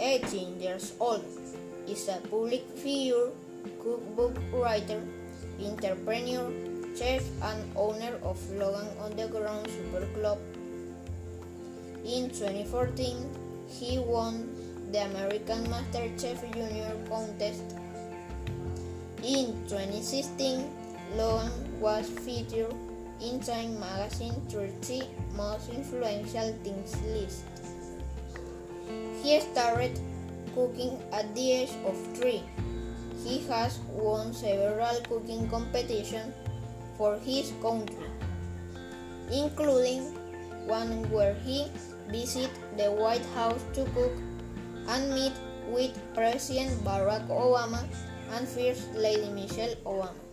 18 years old, is a public figure, cookbook writer, entrepreneur, chef, and owner of Logan Underground Super Club. In 2014, he won the American MasterChef Junior contest. In 2016, Logan was featured in Time Magazine 30 Most Influential Teens list. He started cooking at the age of three. He has won several cooking competitions for his country, including one where he visited the White House to cook and meet with President Barack Obama and First Lady Michelle Obama.